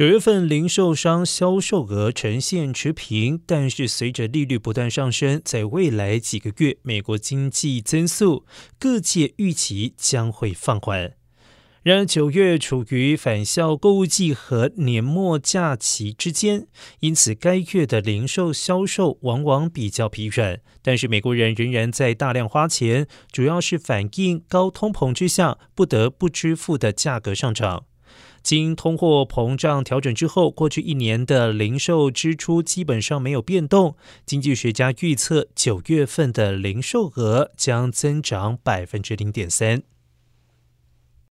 九月份零售商销售额呈现持平，但是随着利率不断上升，在未来几个月，美国经济增速各界预期将会放缓。然而，九月处于返校购物季和年末假期之间，因此该月的零售销售往往比较疲软。但是，美国人仍然在大量花钱，主要是反映高通膨之下不得不支付的价格上涨。经通货膨胀调整之后，过去一年的零售支出基本上没有变动。经济学家预测，九月份的零售额将增长百分之零点三。